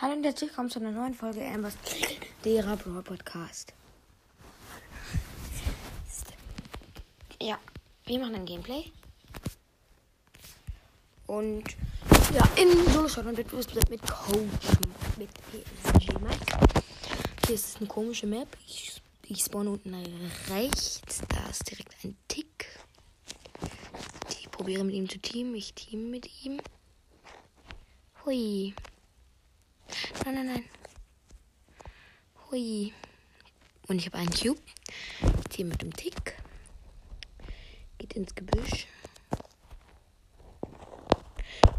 Hallo und herzlich willkommen zu einer neuen Folge Ambers Lehrer Brawl Podcast. Ja, wir machen ein Gameplay. Und ja, in Solo Shotgun wird mit Coach mit PSG Max. Hier ist eine komische Map. Ich, ich spawn unten rechts. Da ist direkt ein Tick. Ich probiere mit ihm zu teamen. Ich team mit ihm. Hui. Nein, nein, nein. Hui. Und ich habe einen Cube. Jetzt hier mit dem Tick. Geht ins Gebüsch.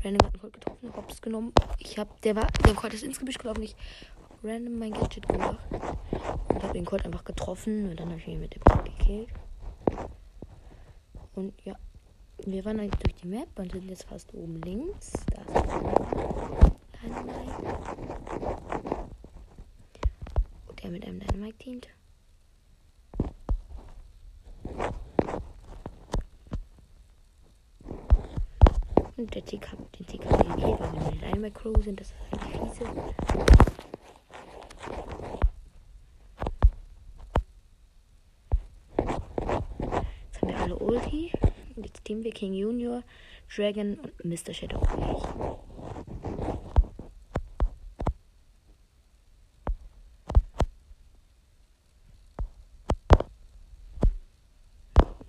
Random hat einen Colt getroffen, Hops genommen. Ich hab, der war, der Colt ist ins Gebüsch gelaufen. Ich random mein Gadget gemacht. Und habe den Colt einfach getroffen. Und dann habe ich ihn mit dem Colt gekillt. Und ja, wir waren eigentlich durch die Map und sind jetzt fast oben links. Da ist Dynamite. Der mit einem Dynamite dient. Und der Tick hat den hat den Käfer, wenn wir Dynamite Crow sind, das ist eigentlich fiese. Jetzt haben wir alle Ulti. Und jetzt Team wir King Junior, Dragon und Mr. Shadow.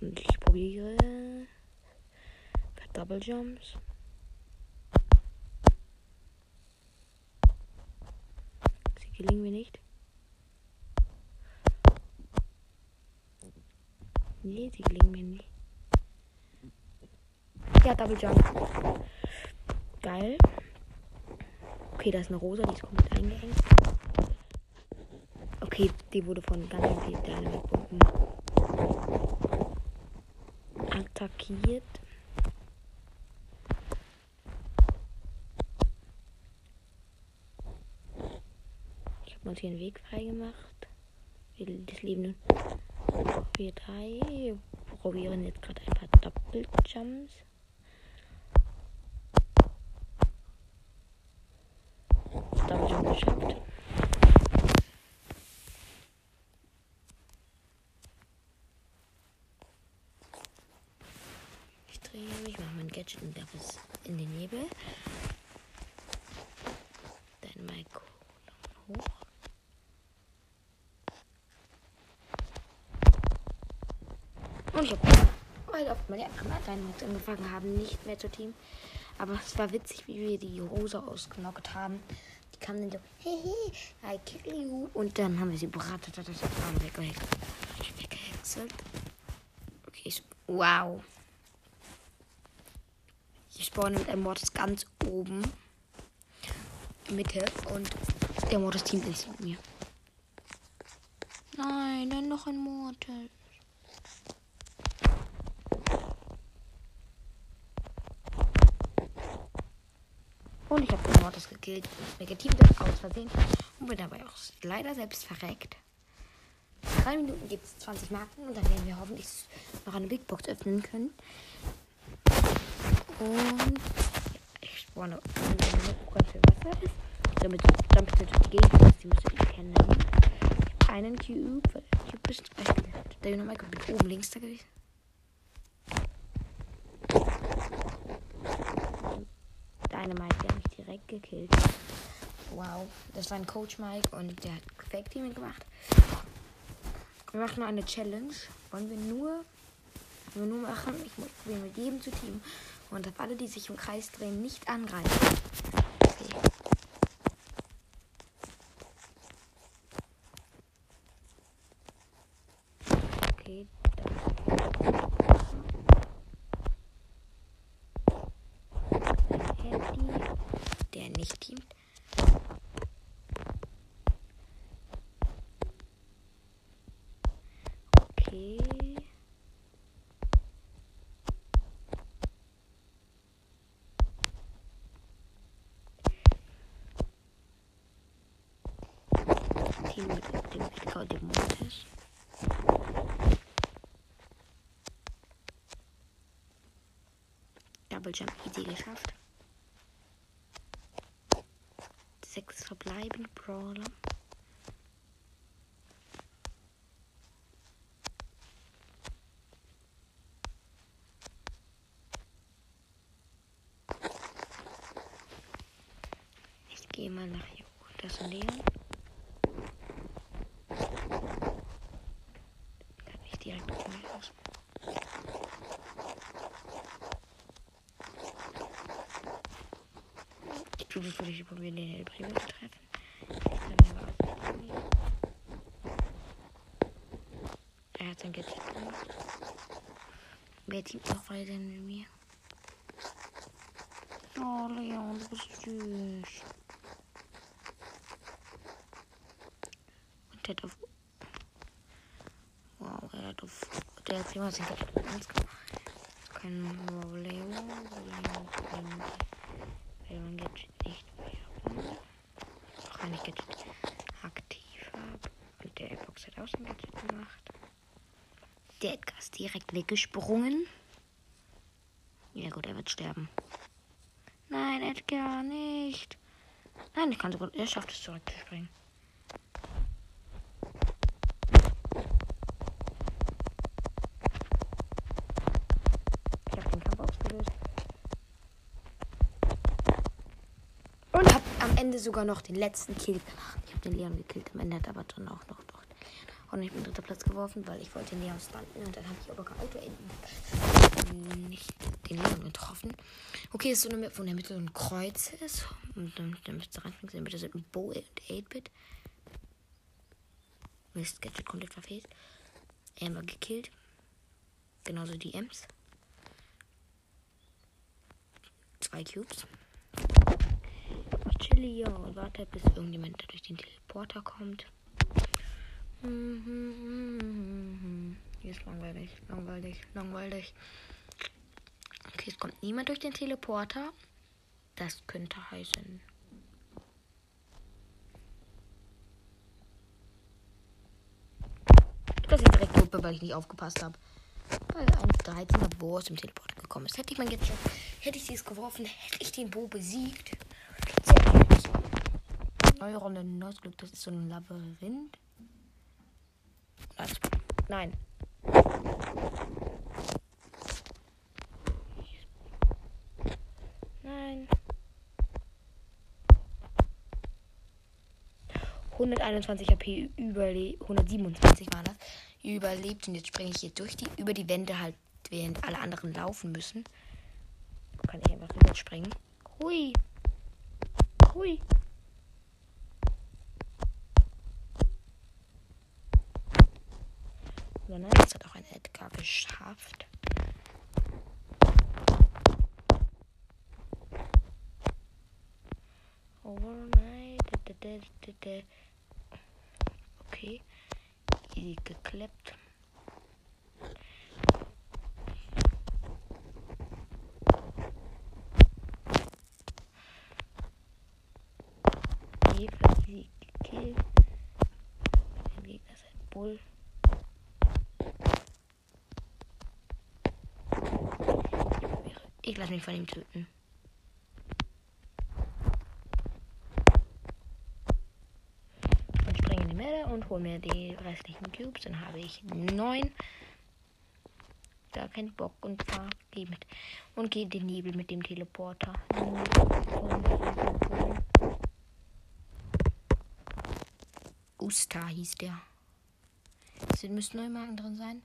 Und ich probiere Double Jumps. Sie gelingen mir nicht. Nee, sie gelingen mir nicht. Ja, Double Jump. Geil. Okay, da ist eine Rosa, die ist komplett eingeengt. Okay, die wurde von ganz vielen Dynamite-Bomben attackiert. Ich habe uns hier einen Weg freigemacht. Wir das Leben wir drei probieren jetzt gerade ein paar Doppeljumps. Doppeljump geschafft. Ich mache mein Gadget und darf es in den Nebel. Dann mal hoch. Und ich habe weil oft meine anderen angefangen haben, nicht mehr zu teamen. Aber es war witzig, wie wir die Rosa ausgenockt haben. Die kam dann so, hey, I kill you. Und dann haben wir sie bratet, das haben weggehäckselt. Okay, ich, wow. Ich spawne mit einem Mortis ganz oben. Mitte und der Mortis teamt ist mit mir. Nein, dann noch ein Mortis. Und ich habe den Mortis gekillt. Mir geteamt aus Versehen. Und bin dabei auch leider selbst verreckt. In drei Minuten gibt es 20 Marken und dann werden wir hoffentlich noch eine Big Box öffnen können. Und ich spawne der ganz viel Wasser ist. Damit ich durch die Gegend, die müsstet ihr kennen. Einen Cube, weil der Cube ist der Dynamite kommt oben links da gewesen. Dynamite, der hat mich direkt gekillt. Wow, das war ein Coach Mike und der hat Fake Teaming gemacht. Wir machen eine Challenge. Wollen wir nur, wir nur machen? Ich muss probieren mit jedem zu teamen und auf alle, die sich im Kreis drehen, nicht angreifen. Okay. Okay. Handy, der nicht teamt. Okay. Team mit dem Edgar und dem Mortis. Double Jump easy geschafft. sechs verbleibende Brawler. Ich gehe mal nach hier. Das Leon. Kann ich direkt aus. Ich tue das, würde ich probieren, den El Primo zu treffen. Er hat sein Gadget gemacht. Wer teamt noch weiter mit mir? Oh, Leon, du bist süß. Und der hat auf. Wow, er hat auf. Der hat jemand sein Gadget gemacht. Kein Problem. Weil man mehr. Wenn ich aktiv habe. Und der Box hat auch sein Gadget gemacht. Der Edgar ist direkt weggesprungen. Ja gut, er wird sterben. Nein, Edgar, nicht. Nein, ich kann sogar. Er schafft es zurückzuspringen. Ende sogar noch den letzten Kill gemacht. Ich habe den Leon gekillt. Am Ende hat aber dann auch noch doch. Und ich bin dritter Platz geworfen, weil ich wollte den Leon stunnen. Und dann habe ich aber kein Auto in, nicht den Leon getroffen. Okay, ist so eine in der Mitte ein Kreuz ist. Und dann, müsst ihr reinfliegen. In der Mitte sind ein Bow und 8-Bit. Mist, Gadget komplett verfehlt. Amber gekillt. Genauso die Ems. Zwei Cubes. Chill hier und warte, bis irgendjemand durch den Teleporter kommt. Hier ist langweilig, langweilig, langweilig. Okay, es kommt niemand durch den Teleporter. Das könnte heißen. Das ist direkt Gruppe, weil ich nicht aufgepasst habe. Weil ein 13er Bo aus dem Teleporter gekommen ist. Hätte ich mein Gadget, hätte ich sie es geworfen, hätte ich den Bo besiegt. Neue Runde, neues Glück. Das ist so ein Labyrinth. Nein. Nein. 121 AP überlebt, 127 war das, überlebt und jetzt springe ich hier durch die, über die Wände halt, während alle anderen laufen müssen. Kann ich einfach rüber springen. Hui. Hui. Nein, das hat auch ein Edgar geschafft. Overnight. Okay. Easy geklappt. Easy gekillt. Der Gegner ist ein Bull. Ich lasse mich von ihm töten. Und springe in die Mitte und hole mir die restlichen Cubes. Dann habe ich neun. Gar keinen Bock und fahr, geh mit. Und gehe den Nebel mit dem Teleporter. Usta hieß der. Es müssten neue Marken drin sein.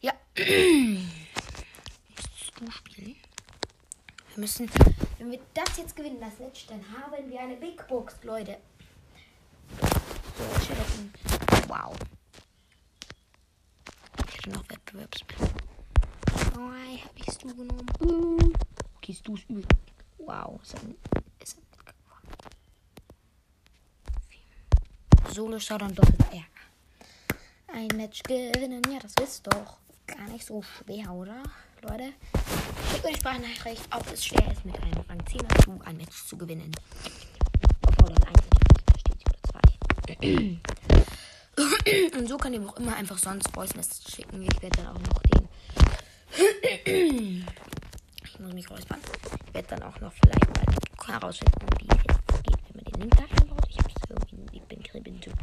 Ja. du spielen. Wir müssen, wenn wir das jetzt gewinnen, das Match, dann haben wir eine Big Box, Leute. So, Sheriffen. Wow. Ich hätte noch Wettbewerbsplätze. Oh, hab ich's du genommen. Uh. Okay, du ist übel. Wow, ist er, ist er Solo Showdown doppelt R. Ein Match gewinnen, ja, das ist doch gar nicht so schwer, oder? Leute, schickt euch Sprachnachricht, ob es schwer ist, mit einem Rang 10 dazu ein Match zu gewinnen. Obwohl dann eigentlich steht oder 2. Und so könnt ihr auch immer einfach sonst Voice Message schicken. Ich werde dann auch noch den. ich muss mich räuspern. Ich werde dann auch noch vielleicht mal herausfinden, wie es geht, wenn man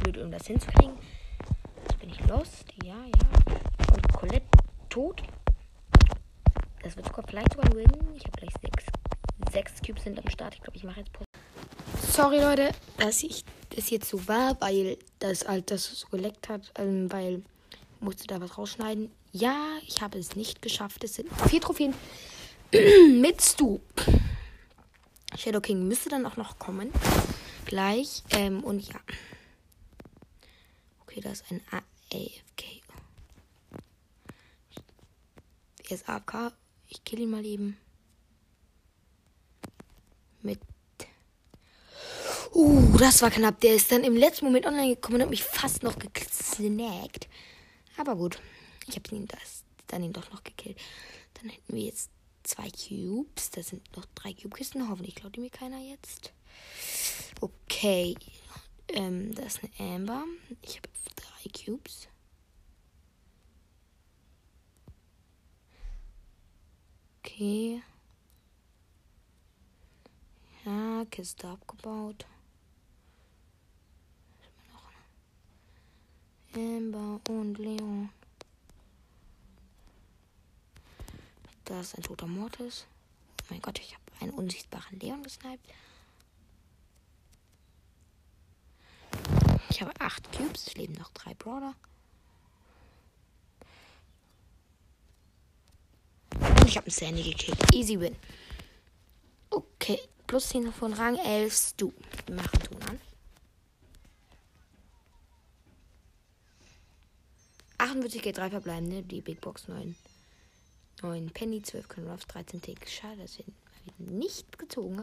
blöd, um das hinzukriegen. Jetzt bin ich lost. Ja, ja. Und Colette tot. Das wird sogar vielleicht sogar ein Win. Ich habe gleich sechs. Sechs Cubes sind am Start. Ich glaube, ich mache jetzt Post. Sorry, Leute, dass ich das jetzt so war, weil das halt das so geleckt hat, ähm, weil musste da was rausschneiden. Ja, ich habe es nicht geschafft. Es sind vier Trophäen mit Stu. Shadow King müsste dann auch noch kommen. Gleich. Ähm, und ja. Okay, das ist ein AFK. Er ist AFK. Ich kill ihn mal eben. Mit. Uh, das war knapp. Der ist dann im letzten Moment online gekommen und hat mich fast noch gesnackt. Aber gut. Ich habe ihn das, dann ihn doch noch gekillt. Dann hätten wir jetzt zwei Cubes. Das sind noch drei Cube-Kisten. Hoffentlich klaut die mir keiner jetzt. Okay. Ähm, das ist eine Amber. Ich habe drei Cubes. Okay. Ja, Kiste abgebaut. Amber und Leon. Da ist ein toter Mortis. Oh mein Gott, ich habe einen unsichtbaren Leon gesniped. Ich habe acht Cubes. Es leben noch drei Brawler. Ich habe einen Sandy gekillt. Easy win. Okay, plus 10 von Rang 11. Du. Wir machen Ton an. 48 geht 3 verbleibende. Die Big Box 9. 9 Penny, 12 Conruff, 13 Tick. Schade, dass wir nicht gezogen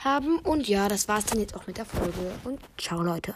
haben. Und ja, das war's dann jetzt auch mit der Folge. Und ciao, Leute.